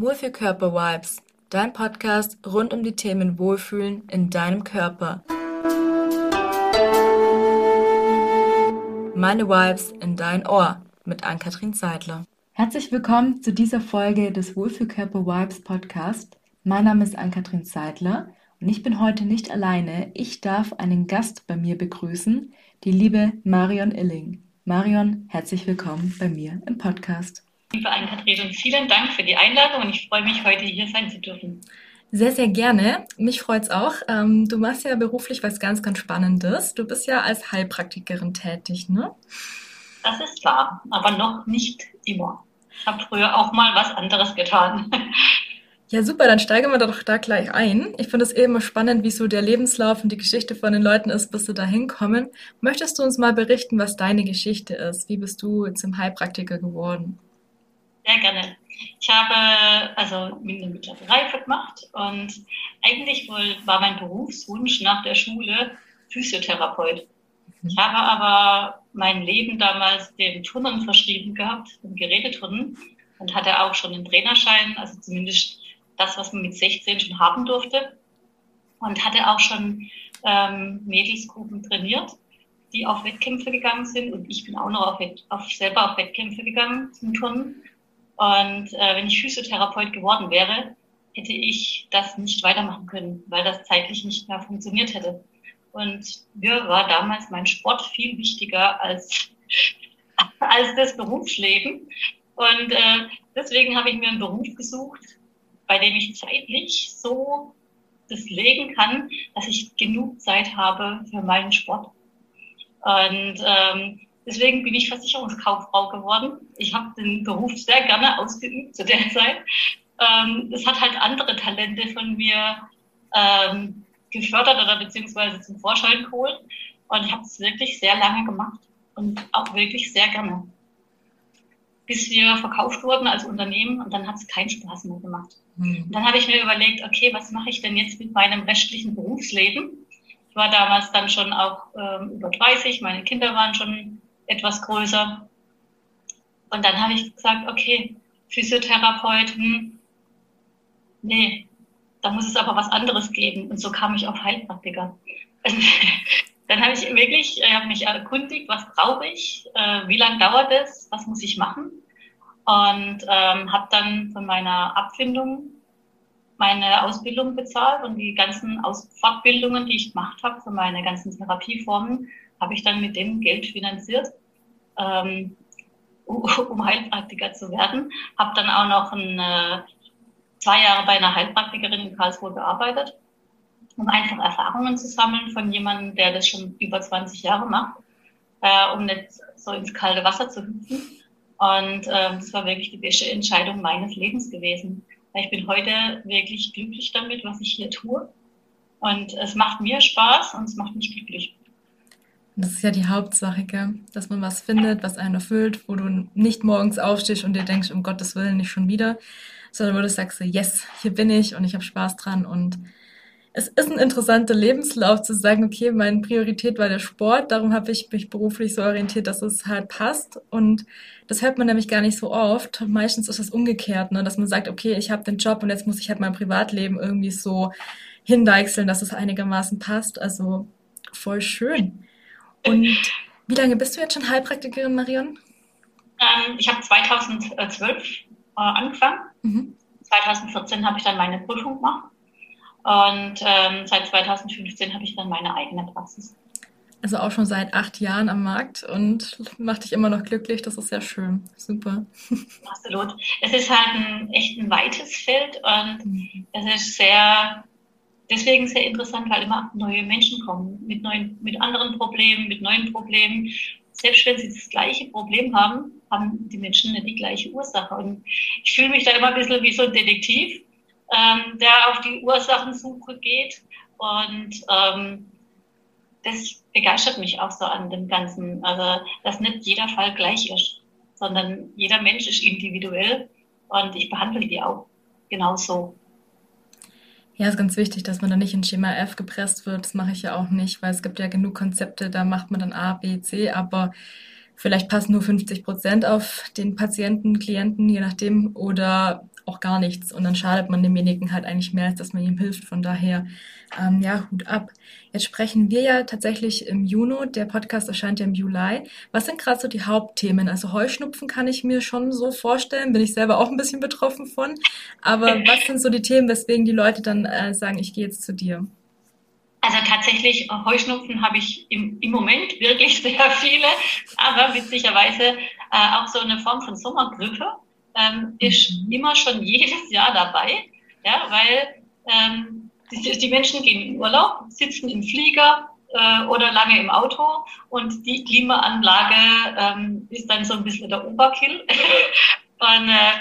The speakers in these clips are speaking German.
Wohlfühlkörper-Vibes, dein Podcast rund um die Themen Wohlfühlen in deinem Körper. Meine Vibes in dein Ohr mit Ann-Kathrin Zeitler. Herzlich willkommen zu dieser Folge des Wohlfühlkörper-Vibes Podcast. Mein Name ist Ann-Kathrin Zeitler und ich bin heute nicht alleine. Ich darf einen Gast bei mir begrüßen, die liebe Marion Illing. Marion, herzlich willkommen bei mir im Podcast. Liebe Ann-Kathrin, vielen Dank für die Einladung und ich freue mich, heute hier sein zu dürfen. Sehr, sehr gerne. Mich freut es auch. Ähm, du machst ja beruflich was ganz, ganz Spannendes. Du bist ja als Heilpraktikerin tätig, ne? Das ist wahr, aber noch nicht immer. Ich habe früher auch mal was anderes getan. Ja, super, dann steigen wir doch da gleich ein. Ich finde es eh immer spannend, wie so der Lebenslauf und die Geschichte von den Leuten ist, bis sie da hinkommen. Möchtest du uns mal berichten, was deine Geschichte ist? Wie bist du zum Heilpraktiker geworden? Sehr gerne. Ich habe also eine mittlere Reife gemacht und eigentlich war mein Berufswunsch nach der Schule Physiotherapeut. Mhm. Ich habe aber mein Leben damals dem Turnen verschrieben gehabt, dem Geräteturnen und hatte auch schon einen Trainerschein, also zumindest das, was man mit 16 schon haben durfte und hatte auch schon ähm, Mädelsgruppen trainiert, die auf Wettkämpfe gegangen sind und ich bin auch noch auf, auf selber auf Wettkämpfe gegangen zum Turnen und äh, wenn ich Physiotherapeut geworden wäre, hätte ich das nicht weitermachen können, weil das zeitlich nicht mehr funktioniert hätte. Und mir war damals mein Sport viel wichtiger als, als das Berufsleben. Und äh, deswegen habe ich mir einen Beruf gesucht, bei dem ich zeitlich so das legen kann, dass ich genug Zeit habe für meinen Sport. Und ähm, Deswegen bin ich Versicherungskauffrau geworden. Ich habe den Beruf sehr gerne ausgeübt zu der Zeit. Ähm, es hat halt andere Talente von mir ähm, gefördert oder beziehungsweise zum Vorschein geholt. Und ich habe es wirklich sehr lange gemacht und auch wirklich sehr gerne. Bis wir verkauft wurden als Unternehmen und dann hat es keinen Spaß mehr gemacht. Mhm. dann habe ich mir überlegt, okay, was mache ich denn jetzt mit meinem restlichen Berufsleben? Ich war damals dann schon auch ähm, über 30, meine Kinder waren schon etwas größer. Und dann habe ich gesagt, okay, Physiotherapeuten, nee, da muss es aber was anderes geben. Und so kam ich auf Heilpraktiker. dann habe ich wirklich, ich habe mich erkundigt, was brauche ich, äh, wie lange dauert es, was muss ich machen. Und ähm, habe dann von meiner Abfindung meine Ausbildung bezahlt und die ganzen Aus Fortbildungen, die ich gemacht habe für meine ganzen Therapieformen, habe ich dann mit dem Geld finanziert ähm, um Heilpraktiker zu werden. Habe dann auch noch ein, äh, zwei Jahre bei einer Heilpraktikerin in Karlsruhe gearbeitet, um einfach Erfahrungen zu sammeln von jemandem, der das schon über 20 Jahre macht, äh, um nicht so ins kalte Wasser zu hüpfen. Und äh, das war wirklich die beste Entscheidung meines Lebens gewesen. Ich bin heute wirklich glücklich damit, was ich hier tue. Und es macht mir Spaß und es macht mich glücklich. Das ist ja die Hauptsache, gell? dass man was findet, was einen erfüllt, wo du nicht morgens aufstehst und dir denkst, um Gottes Willen nicht schon wieder, sondern wo du sagst, yes, hier bin ich und ich habe Spaß dran. Und es ist ein interessanter Lebenslauf zu sagen, okay, meine Priorität war der Sport, darum habe ich mich beruflich so orientiert, dass es halt passt. Und das hört man nämlich gar nicht so oft. Meistens ist es umgekehrt, ne? dass man sagt, okay, ich habe den Job und jetzt muss ich halt mein Privatleben irgendwie so hindeichseln, dass es einigermaßen passt. Also voll schön. Und wie lange bist du jetzt schon Heilpraktikerin, Marion? Ähm, ich habe 2012 äh, angefangen. Mhm. 2014 habe ich dann meine Prüfung gemacht. Und ähm, seit 2015 habe ich dann meine eigene Praxis. Also auch schon seit acht Jahren am Markt und macht dich immer noch glücklich. Das ist sehr schön. Super. Absolut. Es ist halt ein echt ein weites Feld und mhm. es ist sehr deswegen sehr interessant, weil immer neue Menschen kommen mit neuen, mit anderen Problemen, mit neuen Problemen. Selbst wenn sie das gleiche Problem haben, haben die Menschen nicht die gleiche Ursache. Und ich fühle mich da immer ein bisschen wie so ein Detektiv, ähm, der auf die Ursachensuche geht. Und ähm, das begeistert mich auch so an dem Ganzen. Also, dass nicht jeder Fall gleich ist, sondern jeder Mensch ist individuell und ich behandle die auch genauso. Ja, ist ganz wichtig, dass man da nicht in Schema F gepresst wird. Das mache ich ja auch nicht, weil es gibt ja genug Konzepte, da macht man dann A, B, C, aber vielleicht passen nur 50 Prozent auf den Patienten, Klienten, je nachdem, oder auch gar nichts. Und dann schadet man demjenigen halt eigentlich mehr, als dass man ihm hilft. Von daher, ähm, ja, Hut ab. Jetzt sprechen wir ja tatsächlich im Juni. Der Podcast erscheint ja im Juli. Was sind gerade so die Hauptthemen? Also Heuschnupfen kann ich mir schon so vorstellen. Bin ich selber auch ein bisschen betroffen von. Aber was sind so die Themen, weswegen die Leute dann äh, sagen, ich gehe jetzt zu dir? Also tatsächlich, Heuschnupfen habe ich im, im Moment wirklich sehr viele, aber witzigerweise äh, auch so eine Form von Sommergrippe ähm, ist mhm. immer schon jedes Jahr dabei, ja, weil ähm, die, die, Menschen gehen in Urlaub, sitzen im Flieger äh, oder lange im Auto und die Klimaanlage ähm, ist dann so ein bisschen der Oberkill. und äh,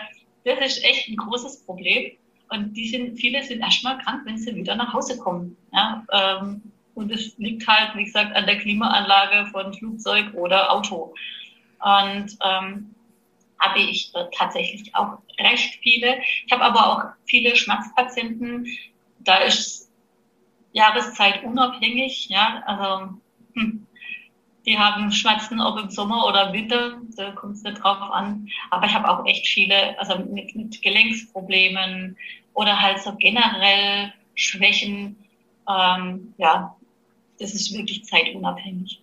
das ist echt ein großes Problem. Und die sind, viele sind erstmal krank, wenn sie wieder nach Hause kommen. Ja? Ähm, und es liegt halt, wie gesagt, an der Klimaanlage von Flugzeug oder Auto. Und ähm, habe ich tatsächlich auch recht viele. Ich habe aber auch viele Schmerzpatienten. Da ist Jahreszeit unabhängig. Ja, also hm, die haben Schmerzen, ob im Sommer oder Winter, da kommt es nicht drauf an. Aber ich habe auch echt viele, also mit, mit Gelenksproblemen oder halt so generell Schwächen. Ähm, ja, das ist wirklich zeitunabhängig.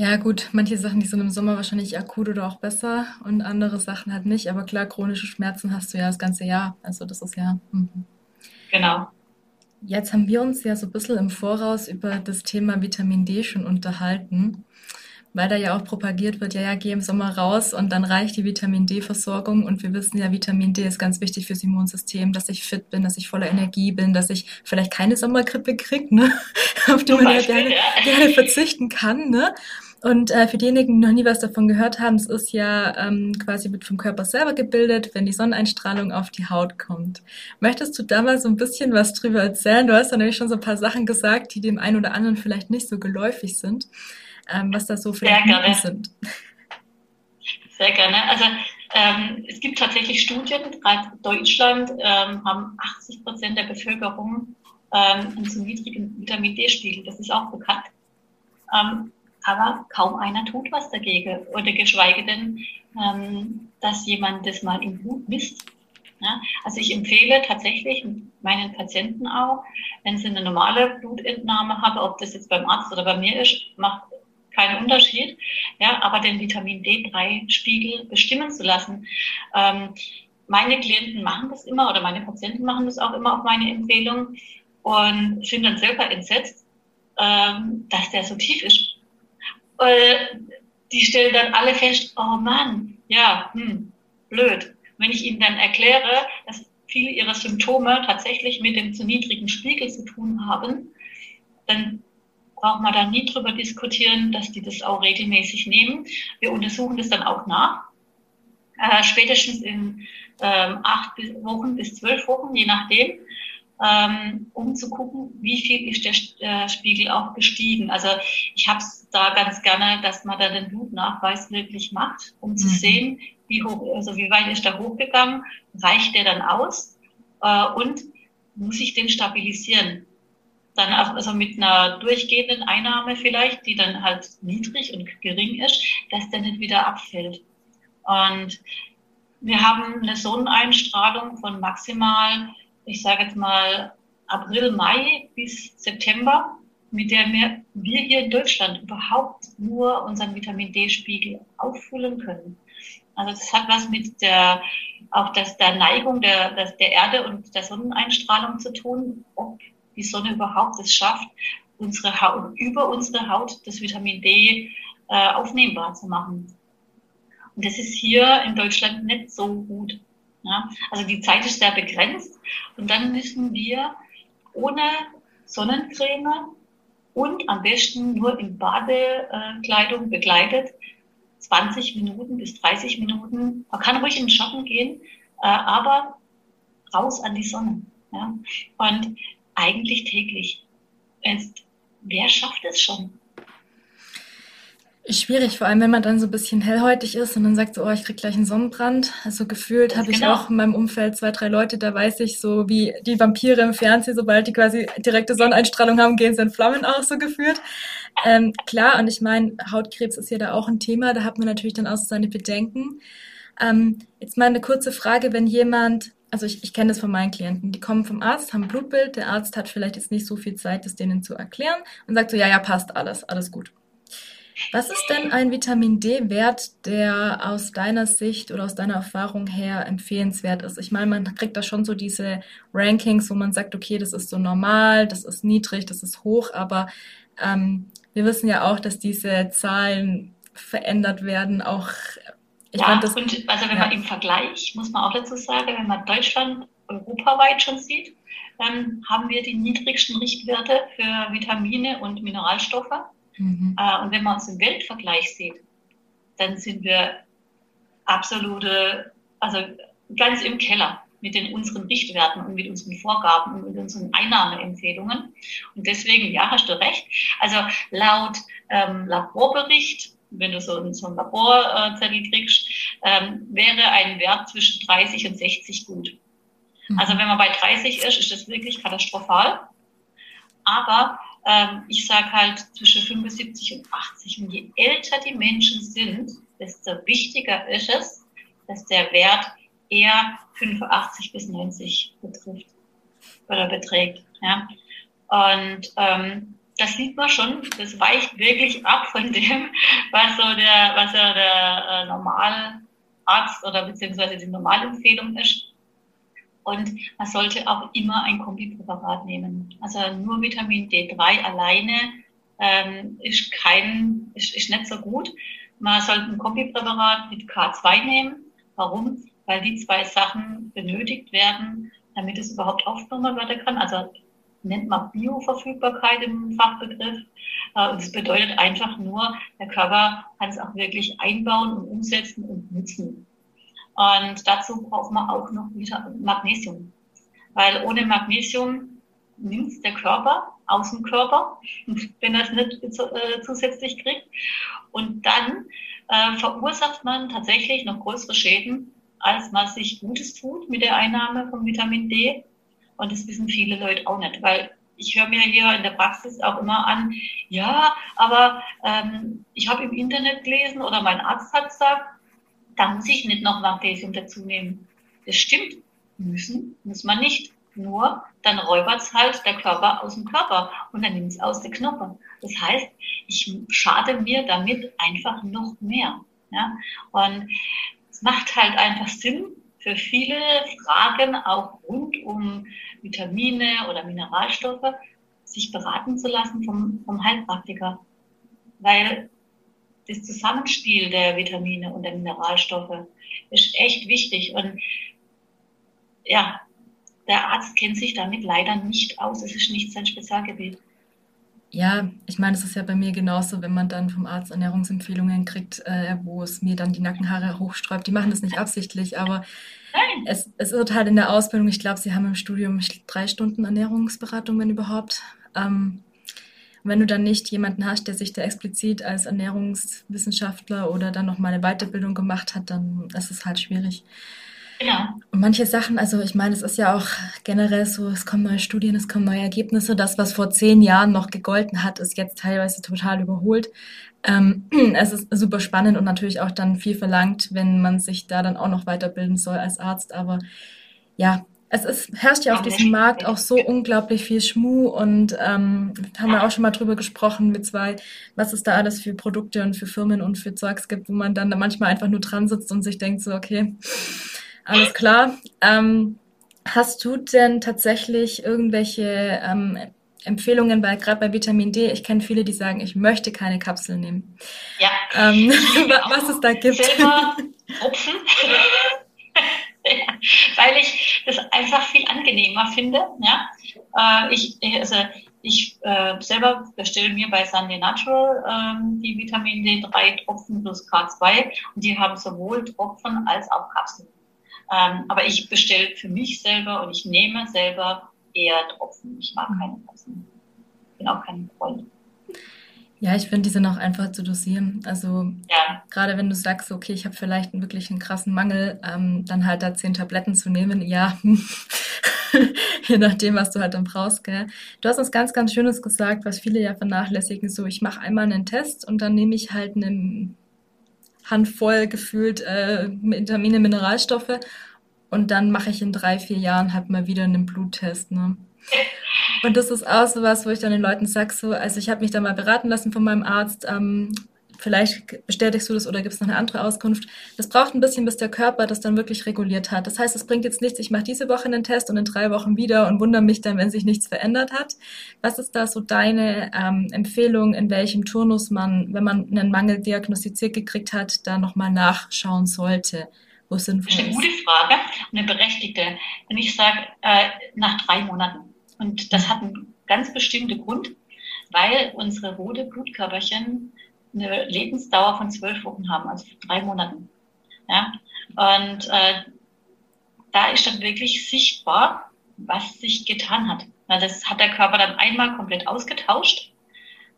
Ja, gut, manche Sachen, die sind im Sommer wahrscheinlich akut oder auch besser und andere Sachen halt nicht. Aber klar, chronische Schmerzen hast du ja das ganze Jahr. Also das ist ja. Mhm. Genau. Jetzt haben wir uns ja so ein bisschen im Voraus über das Thema Vitamin D schon unterhalten, weil da ja auch propagiert wird, ja, ja, geh im Sommer raus und dann reicht die Vitamin D-Versorgung. Und wir wissen ja, Vitamin D ist ganz wichtig fürs Immunsystem, dass ich fit bin, dass ich voller Energie bin, dass ich vielleicht keine Sommergrippe kriege, ne? auf die man ja gerne, gerne verzichten kann. Ne? Und äh, für diejenigen, die noch nie was davon gehört haben, es ist ja ähm, quasi wird vom Körper selber gebildet, wenn die Sonneneinstrahlung auf die Haut kommt. Möchtest du da mal so ein bisschen was drüber erzählen? Du hast ja nämlich schon so ein paar Sachen gesagt, die dem einen oder anderen vielleicht nicht so geläufig sind, ähm, was da so für Mythen sind. Sehr gerne. Also ähm, es gibt tatsächlich Studien, gerade Deutschland ähm, haben 80 Prozent der Bevölkerung ähm, einen zu niedrigen Vitamin D-Spiegel. Das ist auch bekannt. Ähm, aber kaum einer tut was dagegen oder geschweige denn, ähm, dass jemand das mal im Blut misst. Ja? Also ich empfehle tatsächlich meinen Patienten auch, wenn sie eine normale Blutentnahme haben, ob das jetzt beim Arzt oder bei mir ist, macht keinen Unterschied, ja, aber den Vitamin D3-Spiegel bestimmen zu lassen. Ähm, meine Klienten machen das immer oder meine Patienten machen das auch immer auf meine Empfehlung und sind dann selber entsetzt, ähm, dass der so tief ist. Äh, die stellen dann alle fest, oh Mann, ja, hm, blöd. Wenn ich ihnen dann erkläre, dass viele ihrer Symptome tatsächlich mit dem zu niedrigen Spiegel zu tun haben, dann braucht man da nie drüber diskutieren, dass die das auch regelmäßig nehmen. Wir untersuchen das dann auch nach. Äh, spätestens in ähm, acht Wochen bis zwölf Wochen, je nachdem ähm, um zu gucken, wie viel ist der äh, Spiegel auch gestiegen. Also ich habe es da ganz gerne, dass man da den Blutnachweis wirklich macht, um zu mhm. sehen, wie hoch, also wie weit ist der hochgegangen, reicht der dann aus äh, und muss ich den stabilisieren. Dann auch, also mit einer durchgehenden Einnahme vielleicht, die dann halt niedrig und gering ist, dass der nicht wieder abfällt. Und wir haben eine Sonneneinstrahlung von maximal ich sage jetzt mal, April, Mai bis September, mit der wir, hier in Deutschland überhaupt nur unseren Vitamin D-Spiegel auffüllen können. Also das hat was mit der, auch das, der Neigung der, der Erde und der Sonneneinstrahlung zu tun, ob die Sonne überhaupt es schafft, unsere Haut, über unsere Haut das Vitamin D äh, aufnehmbar zu machen. Und das ist hier in Deutschland nicht so gut. Ja? Also die Zeit ist sehr begrenzt und dann müssen wir ohne Sonnencreme und am besten nur in Badekleidung begleitet 20 Minuten bis 30 Minuten. Man kann ruhig in den Schatten gehen, äh, aber raus an die Sonne. Ja? Und eigentlich täglich. Jetzt, wer schafft es schon? Schwierig, vor allem wenn man dann so ein bisschen hellhäutig ist und dann sagt so, oh, ich krieg gleich einen Sonnenbrand. Also gefühlt habe ich genau. auch in meinem Umfeld zwei, drei Leute, da weiß ich so, wie die Vampire im Fernsehen, sobald die quasi direkte Sonneneinstrahlung haben, gehen sie in Flammen auch so gefühlt. Ähm, klar, und ich meine, Hautkrebs ist ja da auch ein Thema, da hat man natürlich dann auch so seine Bedenken. Ähm, jetzt mal eine kurze Frage, wenn jemand, also ich, ich kenne das von meinen Klienten, die kommen vom Arzt, haben Blutbild, der Arzt hat vielleicht jetzt nicht so viel Zeit, das denen zu erklären und sagt so, ja, ja, passt alles, alles gut. Was ist denn ein Vitamin D-Wert, der aus deiner Sicht oder aus deiner Erfahrung her empfehlenswert ist? Ich meine, man kriegt da schon so diese Rankings, wo man sagt, okay, das ist so normal, das ist niedrig, das ist hoch, aber ähm, wir wissen ja auch, dass diese Zahlen verändert werden, auch ich ja, fand das, und also wenn ja. man im Vergleich, muss man auch dazu sagen, wenn man Deutschland europaweit schon sieht, dann haben wir die niedrigsten Richtwerte für Vitamine und Mineralstoffe. Mhm. Äh, und wenn man uns im Weltvergleich sieht, dann sind wir absolute, also ganz im Keller mit den unseren Richtwerten und mit unseren Vorgaben und mit unseren Einnahmeempfehlungen. Und deswegen, ja, hast du recht. Also laut ähm, Laborbericht, wenn du so, einen, so einen Laborzettel kriegst, ähm, wäre ein Wert zwischen 30 und 60 gut. Mhm. Also wenn man bei 30 ist, ist das wirklich katastrophal. Aber ähm, ich sage halt zwischen 75 und 80. Und je älter die Menschen sind, desto wichtiger ist es, dass der Wert eher 85 bis 90 betrifft oder beträgt. Ja. Und ähm, das sieht man schon, das weicht wirklich ab von dem, was so der, was ja der äh, Normalarzt oder beziehungsweise die Normalempfehlung ist. Und man sollte auch immer ein Kombipräparat nehmen. Also nur Vitamin D3 alleine ähm, ist kein, ist, ist nicht so gut. Man sollte ein Kombipräparat mit K2 nehmen. Warum? Weil die zwei Sachen benötigt werden, damit es überhaupt aufgenommen werden kann. Also nennt man Bioverfügbarkeit im Fachbegriff. Äh, und es bedeutet einfach nur, der Körper kann es auch wirklich einbauen und umsetzen und nutzen. Und dazu braucht man auch noch Magnesium. Weil ohne Magnesium nimmt der Körper aus dem Körper, wenn er es nicht äh, zusätzlich kriegt. Und dann äh, verursacht man tatsächlich noch größere Schäden, als man sich Gutes tut mit der Einnahme von Vitamin D. Und das wissen viele Leute auch nicht, weil ich höre mir hier in der Praxis auch immer an, ja, aber ähm, ich habe im Internet gelesen oder mein Arzt hat gesagt, da muss ich nicht noch Magnesium dazu nehmen. Das stimmt. Müssen, muss man nicht. Nur, dann räubert es halt der Körper aus dem Körper und dann nimmt es aus der Knoche. Das heißt, ich schade mir damit einfach noch mehr. Ja? Und es macht halt einfach Sinn für viele Fragen, auch rund um Vitamine oder Mineralstoffe, sich beraten zu lassen vom, vom Heilpraktiker. Weil das Zusammenspiel der Vitamine und der Mineralstoffe ist echt wichtig. Und ja, der Arzt kennt sich damit leider nicht aus. Es ist nicht sein Spezialgebiet. Ja, ich meine, es ist ja bei mir genauso, wenn man dann vom Arzt Ernährungsempfehlungen kriegt, äh, wo es mir dann die Nackenhaare hochsträubt. Die machen das nicht absichtlich, aber es, es wird halt in der Ausbildung, ich glaube, sie haben im Studium drei Stunden Ernährungsberatung, wenn überhaupt. Ähm, und wenn du dann nicht jemanden hast, der sich da explizit als Ernährungswissenschaftler oder dann noch mal eine Weiterbildung gemacht hat, dann ist es halt schwierig. Genau. Und manche Sachen, also ich meine, es ist ja auch generell so, es kommen neue Studien, es kommen neue Ergebnisse. Das, was vor zehn Jahren noch gegolten hat, ist jetzt teilweise total überholt. Ähm, es ist super spannend und natürlich auch dann viel verlangt, wenn man sich da dann auch noch weiterbilden soll als Arzt. Aber ja, es ist, herrscht ja auf diesem Markt auch so unglaublich viel Schmu und ähm, haben wir auch schon mal drüber gesprochen mit zwei, was es da alles für Produkte und für Firmen und für Zeugs gibt, wo man dann da manchmal einfach nur dran sitzt und sich denkt so, okay, alles klar. Ähm, hast du denn tatsächlich irgendwelche ähm, Empfehlungen, weil gerade bei Vitamin D, ich kenne viele, die sagen, ich möchte keine Kapsel nehmen. Ja. Ähm, was es da gibt. Tropfen. weil ich das einfach viel angenehmer finde. Ja? Äh, ich, also ich äh, selber bestelle mir bei Sunday Natural ähm, die Vitamin D3 Tropfen plus K2 und die haben sowohl Tropfen als auch Kapseln. Ähm, aber ich bestelle für mich selber und ich nehme selber eher Tropfen. Ich mag keine Kapseln. Bin auch kein Freund. Ja, ich finde, die sind auch einfach zu dosieren. Also ja. gerade wenn du sagst, okay, ich habe vielleicht wirklich einen krassen Mangel, ähm, dann halt da zehn Tabletten zu nehmen, ja, je nachdem, was du halt dann brauchst. Gell? Du hast uns ganz, ganz Schönes gesagt, was viele ja vernachlässigen, so ich mache einmal einen Test und dann nehme ich halt einen Handvoll gefühlt äh, Vitamine, Mineralstoffe und dann mache ich in drei, vier Jahren halt mal wieder einen Bluttest. Ne? Und das ist auch so was, wo ich dann den Leuten sage, so, also ich habe mich da mal beraten lassen von meinem Arzt, ähm, vielleicht bestätigst du das oder gibt es noch eine andere Auskunft. Das braucht ein bisschen, bis der Körper das dann wirklich reguliert hat. Das heißt, es bringt jetzt nichts, ich mache diese Woche einen Test und in drei Wochen wieder und wundere mich dann, wenn sich nichts verändert hat. Was ist da so deine ähm, Empfehlung, in welchem Turnus man, wenn man einen Mangel diagnostiziert gekriegt hat, da nochmal nachschauen sollte? Wo sinnvoll? Das ist eine gute Frage, eine berechtigte. Wenn ich sage, äh, nach drei Monaten. Und das hat einen ganz bestimmten Grund, weil unsere rote Blutkörperchen eine Lebensdauer von zwölf Wochen haben, also drei Monaten. Ja? Und äh, da ist dann wirklich sichtbar, was sich getan hat. Weil das hat der Körper dann einmal komplett ausgetauscht.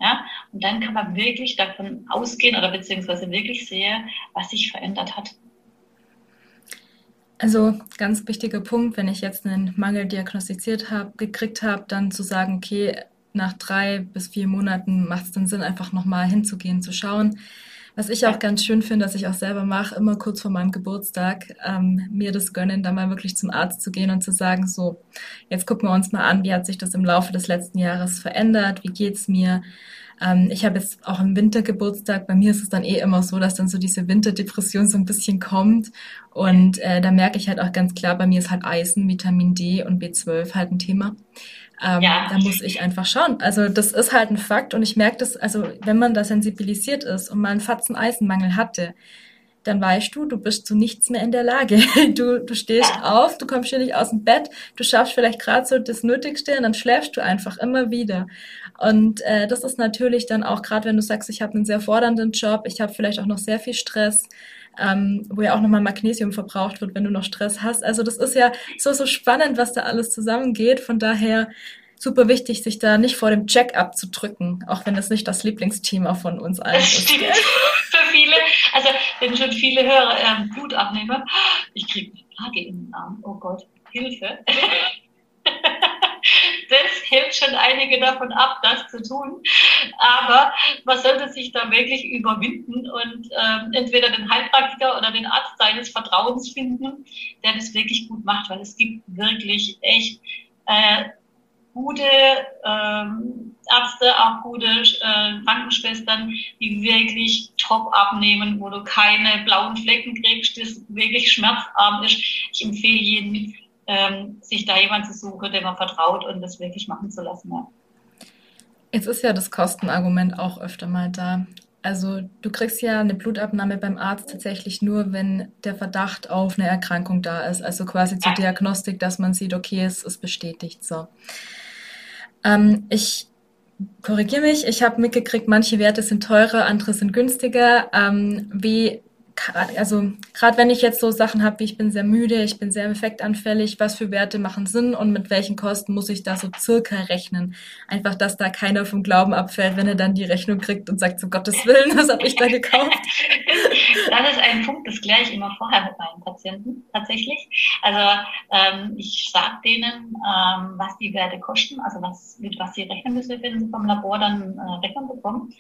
Ja? Und dann kann man wirklich davon ausgehen oder beziehungsweise wirklich sehen, was sich verändert hat. Also ganz wichtiger Punkt, wenn ich jetzt einen Mangel diagnostiziert habe, gekriegt habe, dann zu sagen, okay, nach drei bis vier Monaten macht es dann Sinn, einfach nochmal hinzugehen, zu schauen. Was ich auch ganz schön finde, dass ich auch selber mache, immer kurz vor meinem Geburtstag, ähm, mir das gönnen, da mal wirklich zum Arzt zu gehen und zu sagen, so, jetzt gucken wir uns mal an, wie hat sich das im Laufe des letzten Jahres verändert, wie geht's mir? Ähm, ich habe jetzt auch im Winter Geburtstag, bei mir ist es dann eh immer so, dass dann so diese Winterdepression so ein bisschen kommt und äh, da merke ich halt auch ganz klar, bei mir ist halt Eisen, Vitamin D und B12 halt ein Thema. Ähm, ja. Da muss ich einfach schauen. Also das ist halt ein Fakt und ich merke das, also wenn man da sensibilisiert ist und mal einen Fatzen Eisenmangel hatte, dann weißt du, du bist zu nichts mehr in der Lage. Du, du stehst ja. auf, du kommst hier nicht aus dem Bett, du schaffst vielleicht gerade so das Nötigste und dann schläfst du einfach immer wieder. Und äh, das ist natürlich dann auch, gerade wenn du sagst, ich habe einen sehr fordernden Job, ich habe vielleicht auch noch sehr viel Stress, ähm, wo ja auch nochmal Magnesium verbraucht wird, wenn du noch Stress hast. Also das ist ja so, so spannend, was da alles zusammengeht. Von daher super wichtig, sich da nicht vor dem Check-up zu drücken, auch wenn das nicht das Lieblingsthema von uns allen das ist. Stimmt. Für viele, also wenn schon viele Hörer ähm, Blut abnehmen, ich kriege eine Frage in den Arm, oh Gott, Hilfe. das hält schon einige davon ab, das zu tun. Aber man sollte sich da wirklich überwinden und ähm, entweder den Heilpraktiker oder den Arzt seines Vertrauens finden, der das wirklich gut macht, weil es gibt wirklich echt äh, gute ähm, Ärzte, auch gute äh, Krankenschwestern, die wirklich top abnehmen, wo du keine blauen Flecken kriegst, das wirklich schmerzarm ist. Ich empfehle jedem, ähm, sich da jemand zu suchen, dem man vertraut und das wirklich machen zu lassen. Ja. Jetzt ist ja das Kostenargument auch öfter mal da. Also du kriegst ja eine Blutabnahme beim Arzt tatsächlich nur, wenn der Verdacht auf eine Erkrankung da ist. Also quasi zur Diagnostik, dass man sieht, okay, es ist bestätigt. So. Ähm, ich korrigiere mich, ich habe mitgekriegt, manche Werte sind teurer, andere sind günstiger. Ähm, wie also gerade wenn ich jetzt so Sachen habe, wie ich bin sehr müde, ich bin sehr effektanfällig, was für Werte machen Sinn und mit welchen Kosten muss ich da so circa rechnen? Einfach, dass da keiner vom Glauben abfällt, wenn er dann die Rechnung kriegt und sagt, zu Gottes Willen, was habe ich da gekauft? Das ist ein Punkt, das kläre ich immer vorher mit meinen Patienten tatsächlich. Also ähm, ich sage denen, ähm, was die Werte kosten, also was, mit was sie rechnen müssen, wenn sie vom Labor dann äh, Rechnung bekommen.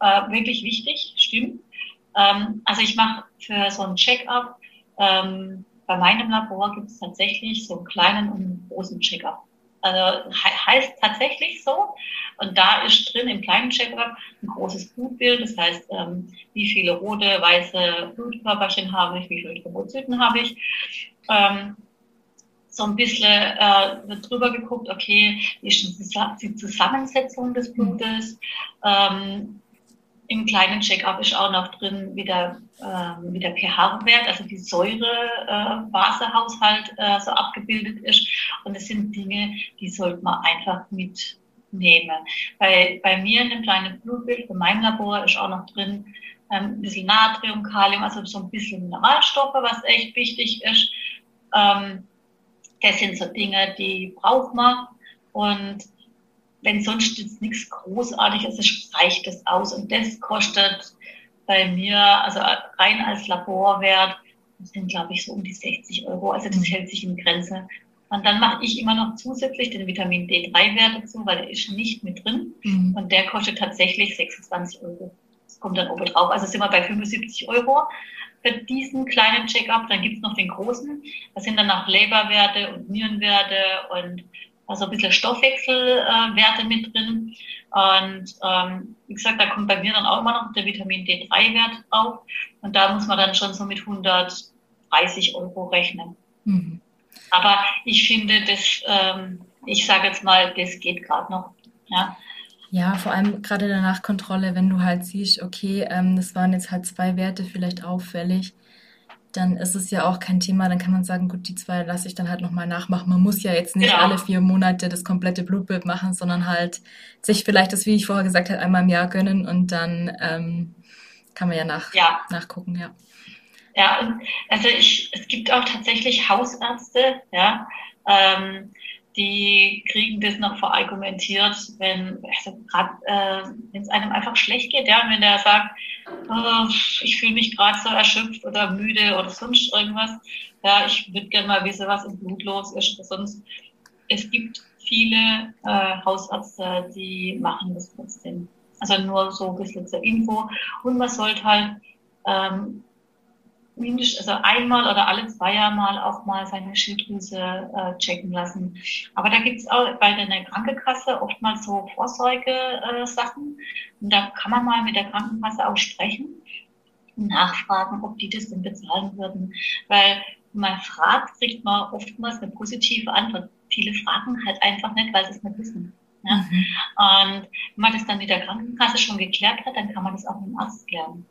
Äh, wirklich wichtig, stimmt. Ähm, also ich mache für so ein Check-up, ähm, bei meinem Labor gibt es tatsächlich so einen kleinen und einen großen Check-up. Also he heißt tatsächlich so. Und da ist drin im kleinen Check-up ein großes Blutbild. Das heißt, ähm, wie viele rote, weiße Blutkörperchen habe ich, wie viele Thrombozyten habe ich. Ähm, so ein bisschen äh, drüber geguckt, okay, wie ist die Zusammensetzung des Blutes, ähm, im kleinen Check-up ist auch noch drin, wie der, äh, wie der pH-Wert, also die Säure-Base-Haushalt äh, so abgebildet ist. Und das sind Dinge, die sollte man einfach mitnehmen. Bei, bei mir in dem kleinen Blutbild, bei meinem Labor ist auch noch drin ähm, ein bisschen Natrium, Kalium, also so ein bisschen Mineralstoffe, was echt wichtig ist. Ähm, das sind so Dinge, die braucht man. Und wenn sonst jetzt nichts Großartiges ist, reicht das aus. Und das kostet bei mir, also rein als Laborwert, das sind, glaube ich, so um die 60 Euro. Also das hält sich in Grenze. Und dann mache ich immer noch zusätzlich den Vitamin D3-Wert dazu, weil der ist nicht mit drin. Mhm. Und der kostet tatsächlich 26 Euro. Das kommt dann oben drauf. Also sind wir bei 75 Euro für diesen kleinen Check-up. Dann gibt es noch den großen. Da sind dann auch Leberwerte und Nierenwerte und also ein bisschen Stoffwechselwerte mit drin. Und ähm, wie gesagt, da kommt bei mir dann auch immer noch der Vitamin D3-Wert auf. Und da muss man dann schon so mit 130 Euro rechnen. Mhm. Aber ich finde, das, ähm, ich sage jetzt mal, das geht gerade noch. Ja. Ja, vor allem gerade in der Nachkontrolle, wenn du halt siehst, okay, ähm, das waren jetzt halt zwei Werte vielleicht auffällig, dann ist es ja auch kein Thema. Dann kann man sagen, gut, die zwei lasse ich dann halt nochmal nachmachen. Man muss ja jetzt nicht ja. alle vier Monate das komplette Blutbild machen, sondern halt sich vielleicht das, wie ich vorher gesagt habe, einmal im Jahr gönnen und dann ähm, kann man ja, nach, ja. nachgucken, ja. Ja, also ich, es gibt auch tatsächlich Hausärzte, ja, ähm, die kriegen das noch verargumentiert, wenn also äh, es einem einfach schlecht geht, ja, wenn der sagt, oh, ich fühle mich gerade so erschöpft oder müde oder sonst irgendwas, ja, ich würde gerne mal wissen, was im Blut los ist. Sonst es gibt viele äh, Hausärzte, die machen das trotzdem. Also nur so ein bisschen zur Info. Und man sollte halt ähm, mindestens, also einmal oder alle zwei Jahre mal auch mal seine Schilddrüse äh, checken lassen. Aber da gibt es auch bei der Krankenkasse oftmals so Vorsorge-Sachen. Äh, und da kann man mal mit der Krankenkasse auch sprechen und nachfragen, ob die das denn bezahlen würden. Weil wenn man fragt, kriegt man oftmals eine positive Antwort. Viele fragen halt einfach nicht, weil sie es nicht wissen. Ja? Mhm. Und wenn man das dann mit der Krankenkasse schon geklärt hat, dann kann man das auch mit dem Arzt klären.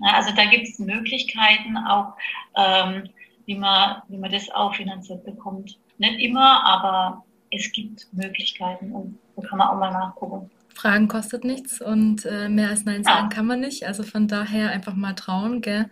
Also da gibt es Möglichkeiten auch, ähm, wie, man, wie man das auch finanziert bekommt. Nicht immer, aber es gibt Möglichkeiten und da kann man auch mal nachgucken. Fragen kostet nichts und äh, mehr als Nein sagen ja. kann man nicht. Also von daher einfach mal trauen, gell?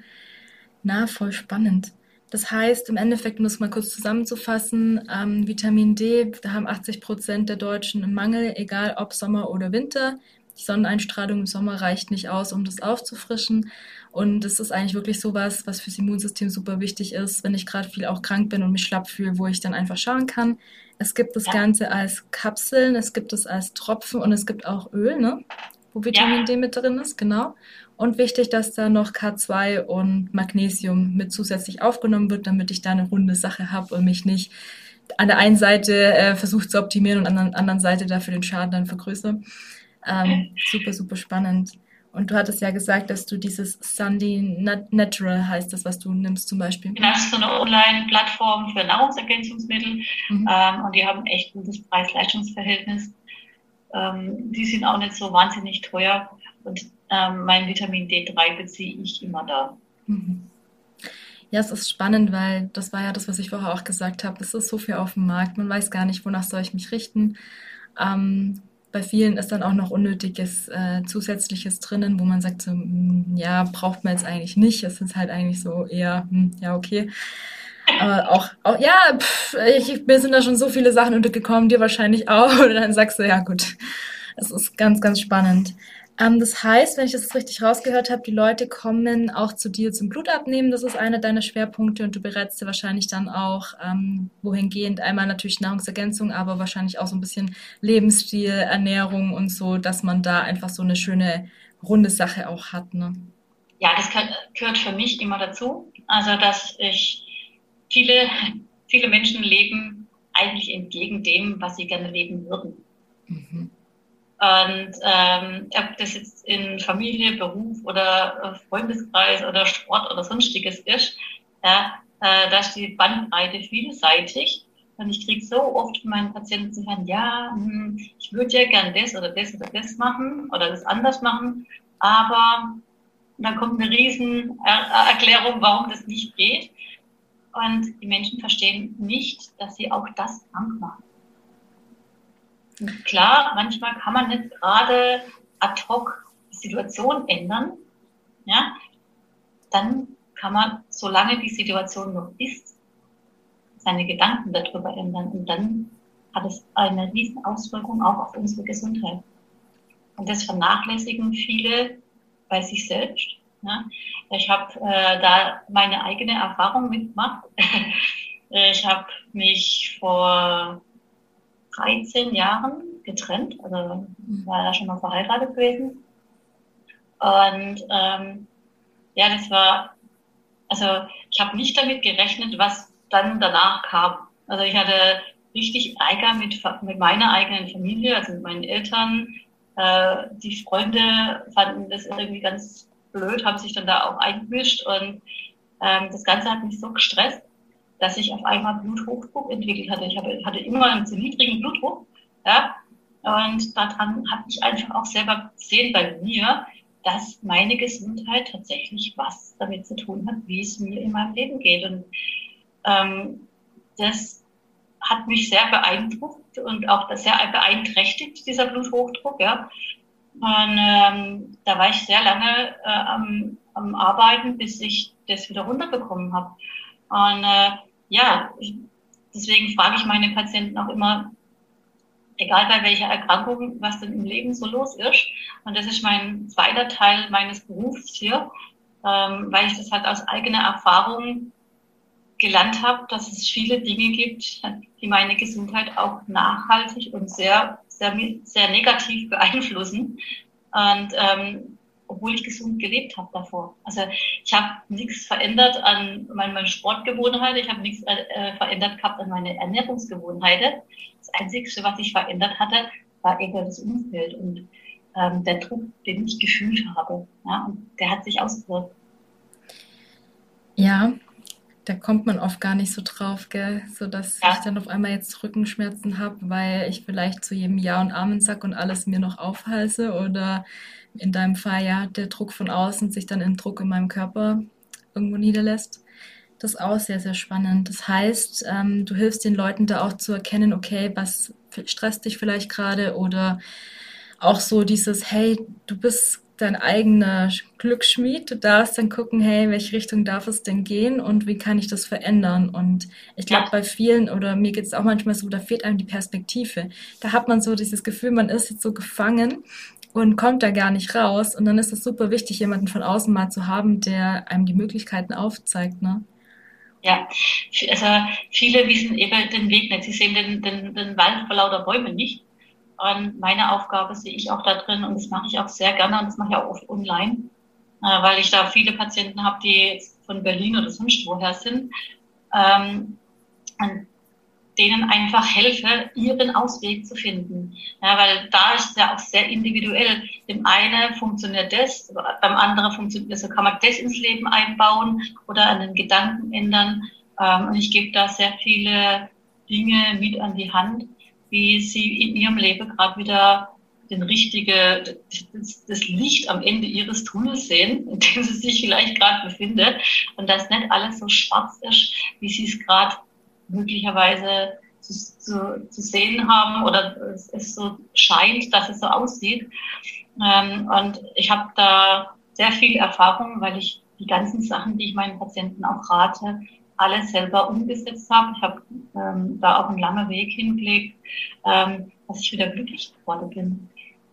Na, voll spannend. Das heißt, im Endeffekt, um es mal kurz zusammenzufassen, ähm, Vitamin D, da haben 80 Prozent der Deutschen einen Mangel, egal ob Sommer oder Winter. Die Sonneneinstrahlung im Sommer reicht nicht aus, um das aufzufrischen. Und es ist eigentlich wirklich sowas, was fürs Immunsystem super wichtig ist, wenn ich gerade viel auch krank bin und mich schlapp fühle, wo ich dann einfach schauen kann. Es gibt das ja. Ganze als Kapseln, es gibt es als Tropfen und es gibt auch Öl, ne? wo Vitamin ja. D mit drin ist, genau. Und wichtig, dass da noch K2 und Magnesium mit zusätzlich aufgenommen wird, damit ich da eine runde Sache habe und mich nicht an der einen Seite äh, versucht zu optimieren und an der anderen Seite dafür den Schaden dann vergrößere. Ähm, super, super spannend. Und du hattest ja gesagt, dass du dieses Sunday Natural heißt das, was du nimmst zum Beispiel. Genau, das ist so eine Online-Plattform für Nahrungsergänzungsmittel mhm. ähm, und die haben ein echt gutes Preis-Leistungsverhältnis. Ähm, die sind auch nicht so wahnsinnig teuer und ähm, mein Vitamin D3 beziehe ich immer da. Mhm. Ja, es ist spannend, weil das war ja das, was ich vorher auch gesagt habe. Es ist so viel auf dem Markt, man weiß gar nicht, wonach soll ich mich richten. Ähm, bei vielen ist dann auch noch unnötiges äh, Zusätzliches drinnen, wo man sagt, so, hm, ja, braucht man jetzt eigentlich nicht. Es ist halt eigentlich so eher, hm, ja, okay. Aber auch, auch ja, pff, ich, mir sind da schon so viele Sachen untergekommen, dir wahrscheinlich auch. Und dann sagst du, ja gut, es ist ganz, ganz spannend. Ähm, das heißt, wenn ich das richtig rausgehört habe, die Leute kommen auch zu dir zum Blutabnehmen. Das ist einer deiner Schwerpunkte und du berätst dir wahrscheinlich dann auch ähm, wohingehend einmal natürlich Nahrungsergänzung, aber wahrscheinlich auch so ein bisschen Lebensstil, Ernährung und so, dass man da einfach so eine schöne runde Sache auch hat. Ne? Ja, das gehört für mich immer dazu. Also, dass ich viele, viele Menschen leben eigentlich entgegen dem, was sie gerne leben würden. Mhm. Und ähm, ob das jetzt in Familie, Beruf oder äh, Freundeskreis oder Sport oder sonstiges ist, ja, äh, da ist die Bandbreite vielseitig. Und ich kriege so oft von meinen Patienten zu hören, ja, hm, ich würde ja gern das oder das oder das machen oder das anders machen, aber dann kommt eine riesen er Erklärung, warum das nicht geht. Und die Menschen verstehen nicht, dass sie auch das krank machen. Klar, manchmal kann man nicht gerade ad hoc die Situation ändern. Ja, dann kann man, solange die Situation noch ist, seine Gedanken darüber ändern. Und dann hat es eine riesen Auswirkung auch auf unsere Gesundheit. Und das vernachlässigen viele bei sich selbst. Ja. Ich habe äh, da meine eigene Erfahrung mitgemacht. ich habe mich vor 13 Jahren getrennt, also war ja schon mal verheiratet gewesen. Und ähm, ja, das war, also ich habe nicht damit gerechnet, was dann danach kam. Also ich hatte richtig Ärger mit, mit meiner eigenen Familie, also mit meinen Eltern. Äh, die Freunde fanden das irgendwie ganz blöd, haben sich dann da auch eingemischt und ähm, das Ganze hat mich so gestresst, dass ich auf einmal Bluthochdruck entwickelt hatte. Ich hatte, immer einen zu niedrigen Blutdruck, ja, und daran habe ich einfach auch selber gesehen bei mir, dass meine Gesundheit tatsächlich was damit zu tun hat, wie es mir in meinem Leben geht. Und ähm, das hat mich sehr beeindruckt und auch sehr beeinträchtigt, dieser Bluthochdruck. Ja. Und ähm, da war ich sehr lange äh, am, am Arbeiten, bis ich das wieder runterbekommen habe. Und äh, ja, deswegen frage ich meine Patienten auch immer, egal bei welcher Erkrankung, was denn im Leben so los ist. Und das ist mein zweiter Teil meines Berufs hier, ähm, weil ich das halt aus eigener Erfahrung gelernt habe, dass es viele Dinge gibt, die meine Gesundheit auch nachhaltig und sehr, sehr, sehr negativ beeinflussen. Und ähm, obwohl ich gesund gelebt habe davor. Also ich habe nichts verändert an meinen Sportgewohnheiten, ich habe nichts äh, verändert gehabt an meine Ernährungsgewohnheiten. Das Einzige, was ich verändert hatte, war eher das Umfeld und ähm, der Druck, den ich gefühlt habe. Ja, und der hat sich ausgewirkt. Ja, da kommt man oft gar nicht so drauf, gell? So dass ja. ich dann auf einmal jetzt Rückenschmerzen habe, weil ich vielleicht zu jedem Ja und Amen sag und alles mir noch aufhalse oder in deinem Fall ja der Druck von außen sich dann im Druck in meinem Körper irgendwo niederlässt. Das ist auch sehr, sehr spannend. Das heißt, ähm, du hilfst den Leuten da auch zu erkennen, okay, was stresst dich vielleicht gerade oder auch so dieses, hey, du bist dein eigener Glücksschmied. Du darfst dann gucken, hey, welche Richtung darf es denn gehen und wie kann ich das verändern? Und ich glaube, ja. bei vielen oder mir geht es auch manchmal so, da fehlt einem die Perspektive. Da hat man so dieses Gefühl, man ist jetzt so gefangen und kommt da gar nicht raus. Und dann ist es super wichtig, jemanden von außen mal zu haben, der einem die Möglichkeiten aufzeigt. Ne? Ja, also viele wissen eben den Weg nicht. Sie sehen den, den, den Wald vor lauter Bäumen nicht. Meine Aufgabe sehe ich auch da drin und das mache ich auch sehr gerne und das mache ich auch oft online, äh, weil ich da viele Patienten habe, die von Berlin oder sonst woher sind. Ähm, und denen einfach helfe, ihren Ausweg zu finden. Ja, weil da ist ja auch sehr individuell. Dem einen funktioniert das, beim anderen funktioniert das, so kann man das ins Leben einbauen oder an den Gedanken ändern. Ähm, und ich gebe da sehr viele Dinge mit an die Hand, wie sie in ihrem Leben gerade wieder den richtige, das, das, Licht am Ende ihres Tunnels sehen, in dem sie sich vielleicht gerade befindet und dass nicht alles so schwarz ist, wie sie es gerade möglicherweise zu, zu, zu sehen haben oder es, es, so scheint, dass es so aussieht. Ähm, und ich habe da sehr viel Erfahrung, weil ich die ganzen Sachen, die ich meinen Patienten auch rate, alle selber umgesetzt habe. Ich habe ähm, da auch einen langen Weg hingelegt, ähm, dass ich wieder glücklich geworden bin.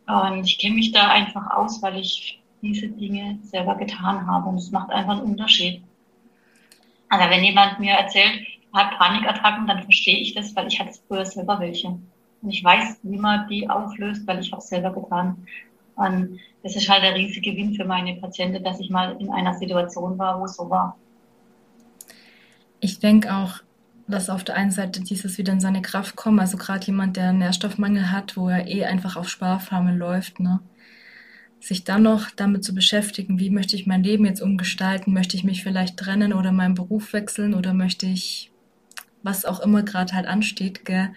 Und ich kenne mich da einfach aus, weil ich diese Dinge selber getan habe. Und es macht einfach einen Unterschied. Also wenn jemand mir erzählt, hat Panikattacken, dann verstehe ich das, weil ich hatte früher selber welche. Und ich weiß, wie man die auflöst, weil ich es selber getan. Und das ist halt der riesige Gewinn für meine Patienten, dass ich mal in einer Situation war, wo es so war. Ich denke auch, dass auf der einen Seite dieses wieder in seine Kraft kommen, also gerade jemand, der einen Nährstoffmangel hat, wo er eh einfach auf Sparflamme läuft, ne? sich dann noch damit zu beschäftigen, wie möchte ich mein Leben jetzt umgestalten, möchte ich mich vielleicht trennen oder meinen Beruf wechseln oder möchte ich was auch immer gerade halt ansteht, gell,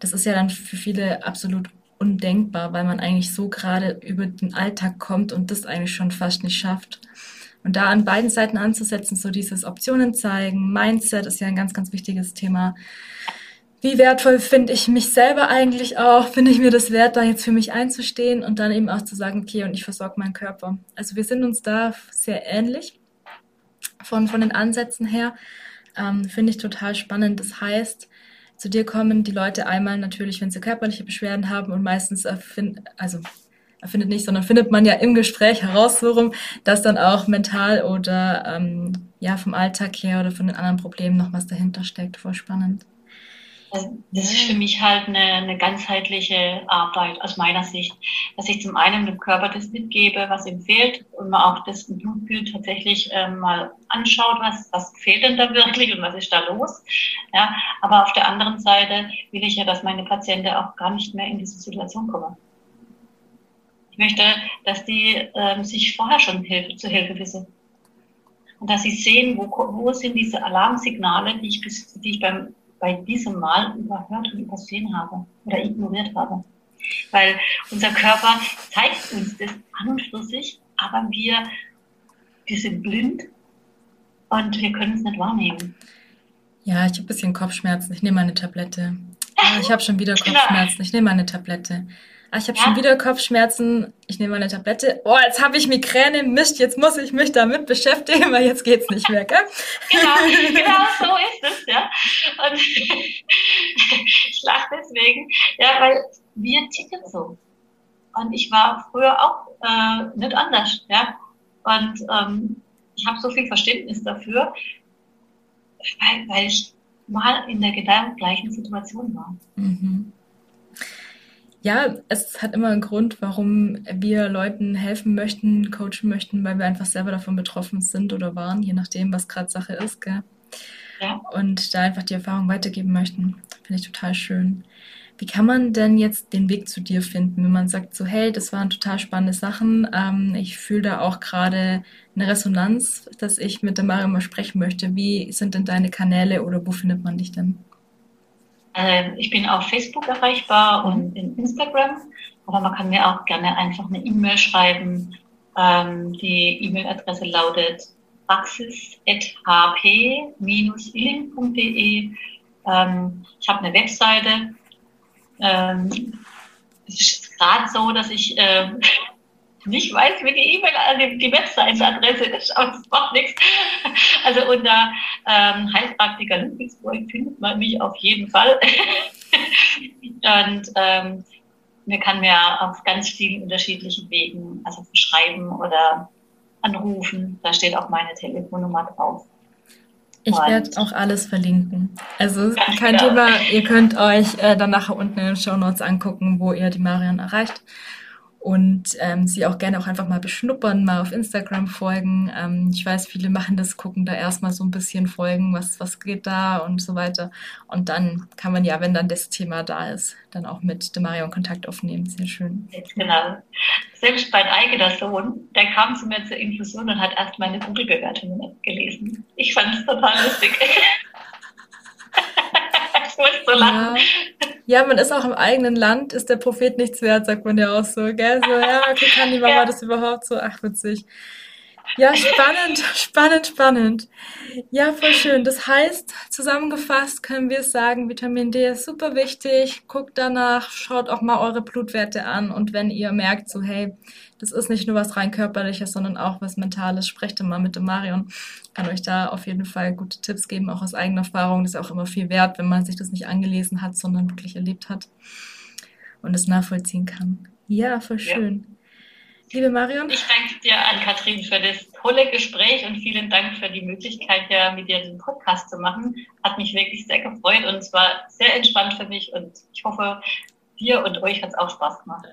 das ist ja dann für viele absolut undenkbar, weil man eigentlich so gerade über den Alltag kommt und das eigentlich schon fast nicht schafft. Und da an beiden Seiten anzusetzen, so dieses Optionen zeigen, Mindset ist ja ein ganz, ganz wichtiges Thema. Wie wertvoll finde ich mich selber eigentlich auch? Finde ich mir das wert, da jetzt für mich einzustehen und dann eben auch zu sagen, okay, und ich versorge meinen Körper. Also wir sind uns da sehr ähnlich von, von den Ansätzen her. Ähm, Finde ich total spannend. Das heißt, zu dir kommen die Leute einmal natürlich, wenn sie körperliche Beschwerden haben und meistens erfinden, also erfindet nicht, sondern findet man ja im Gespräch heraus, so rum, dass dann auch mental oder ähm, ja vom Alltag her oder von den anderen Problemen noch was dahinter steckt. Voll spannend. das ist für mich halt eine, eine ganzheitliche Arbeit aus meiner Sicht, dass ich zum einen dem Körper das mitgebe, was ihm fehlt und man auch das Blutbild tatsächlich ähm, mal anschaut, was, was fehlt denn da wirklich und was ist da los. Ja, aber auf der anderen Seite will ich ja, dass meine Patienten auch gar nicht mehr in diese Situation kommen. Ich möchte, dass die ähm, sich vorher schon Hilfe, zur Hilfe wissen. Und dass sie sehen, wo, wo sind diese Alarmsignale, die ich, bis, die ich beim bei diesem Mal überhört und übersehen habe oder ignoriert habe. Weil unser Körper zeigt uns das an und für sich, aber wir, wir sind blind und wir können es nicht wahrnehmen. Ja, ich habe ein bisschen Kopfschmerzen. Ich nehme eine Tablette. Ah, ich habe schon wieder genau. Kopfschmerzen. Ich nehme mal eine Tablette ah, ich habe ja. schon wieder Kopfschmerzen, ich nehme eine Tablette, oh, jetzt habe ich Migräne, Mist, jetzt muss ich mich damit beschäftigen, weil jetzt geht's nicht mehr, gell? genau, genau so ist es, ja. Und ich lache deswegen, ja, weil wir ticken so. Und ich war früher auch äh, nicht anders, ja. Und ähm, ich habe so viel Verständnis dafür, weil, weil ich mal in der gleichen Situation war. Mhm ja, es hat immer einen Grund, warum wir Leuten helfen möchten, coachen möchten, weil wir einfach selber davon betroffen sind oder waren, je nachdem, was gerade Sache ist, gell? Ja. Und da einfach die Erfahrung weitergeben möchten. Finde ich total schön. Wie kann man denn jetzt den Weg zu dir finden, wenn man sagt so, hey, das waren total spannende Sachen, ähm, ich fühle da auch gerade eine Resonanz, dass ich mit der Mario mal sprechen möchte. Wie sind denn deine Kanäle oder wo findet man dich denn? Ähm, ich bin auf Facebook erreichbar und in Instagram, aber man kann mir auch gerne einfach eine E-Mail schreiben. Ähm, die E-Mail-Adresse lautet praxis.hp-illing.de. Ähm, ich habe eine Webseite. Es ist gerade so, dass ich nicht weiß, wie die E-Mail, also die Webseitenadresse ist, aber das macht nichts. Also unter ähm, Heilpraktiker Ludwigsburg findet man mich auf jeden Fall. Und ähm, mir kann mir auf ganz vielen unterschiedlichen Wegen, also schreiben oder anrufen. Da steht auch meine Telefonnummer drauf. Ich werde auch alles verlinken. Also kein genau. Thema, ihr könnt euch äh, dann nachher unten in den Show Notes angucken, wo ihr die Marion erreicht und ähm, sie auch gerne auch einfach mal beschnuppern, mal auf Instagram folgen. Ähm, ich weiß, viele machen das, gucken da erstmal so ein bisschen folgen, was, was geht da und so weiter. Und dann kann man ja, wenn dann das Thema da ist, dann auch mit dem Marion Kontakt aufnehmen. Sehr schön. Genau. Selbst mein eigener Sohn, der kam zu mir zur Infusion und hat erst meine Google-Bewertungen gelesen. Ich fand es total lustig. ich muss so lachen. Ja. Ja, man ist auch im eigenen Land, ist der Prophet nichts wert, sagt man ja auch so, gell? So, ja, okay, kann die Mama ja. das überhaupt so? Ach, witzig. Ja, spannend, spannend, spannend. Ja, voll schön. Das heißt, zusammengefasst können wir sagen, Vitamin D ist super wichtig. Guckt danach, schaut auch mal eure Blutwerte an und wenn ihr merkt, so hey, das ist nicht nur was rein körperliches, sondern auch was mentales, sprecht mal mit dem Marion. Kann euch da auf jeden Fall gute Tipps geben, auch aus eigener Erfahrung. Das ist auch immer viel wert, wenn man sich das nicht angelesen hat, sondern wirklich erlebt hat und es nachvollziehen kann. Ja, voll schön. Ja. Liebe Marion. Ich danke dir an Kathrin für das tolle Gespräch und vielen Dank für die Möglichkeit, ja, mit dir den Podcast zu machen. Hat mich wirklich sehr gefreut und es war sehr entspannt für mich und ich hoffe, dir und euch hat es auch Spaß gemacht.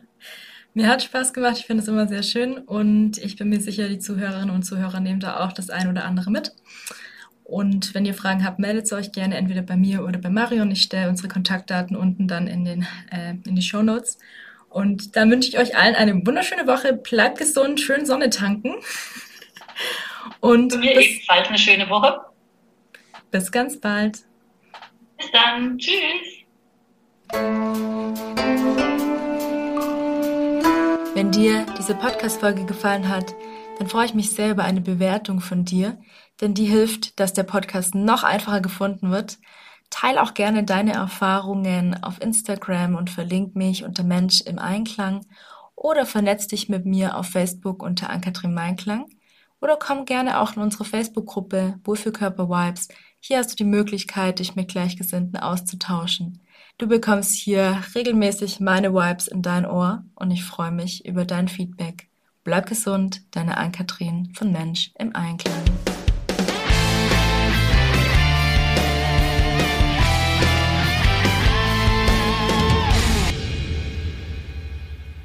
Mir hat Spaß gemacht, ich finde es immer sehr schön und ich bin mir sicher, die Zuhörerinnen und Zuhörer nehmen da auch das ein oder andere mit. Und wenn ihr Fragen habt, meldet euch gerne entweder bei mir oder bei Marion. Ich stelle unsere Kontaktdaten unten dann in, den, äh, in die Show Notes. Und dann wünsche ich euch allen eine wunderschöne Woche. Bleibt gesund, schön Sonne tanken. Und Für mir ebenfalls eine schöne Woche. Bis ganz bald. Bis dann. Tschüss. Wenn dir diese Podcast-Folge gefallen hat, dann freue ich mich sehr über eine Bewertung von dir, denn die hilft, dass der Podcast noch einfacher gefunden wird Teil auch gerne deine Erfahrungen auf Instagram und verlink mich unter Mensch im Einklang oder vernetz dich mit mir auf Facebook unter Ankatrin Meinklang oder komm gerne auch in unsere Facebook-Gruppe Wohlfühlkörper Vibes. Hier hast du die Möglichkeit, dich mit Gleichgesinnten auszutauschen. Du bekommst hier regelmäßig meine Vibes in dein Ohr und ich freue mich über dein Feedback. Bleib gesund, deine Ankatrin von Mensch im Einklang.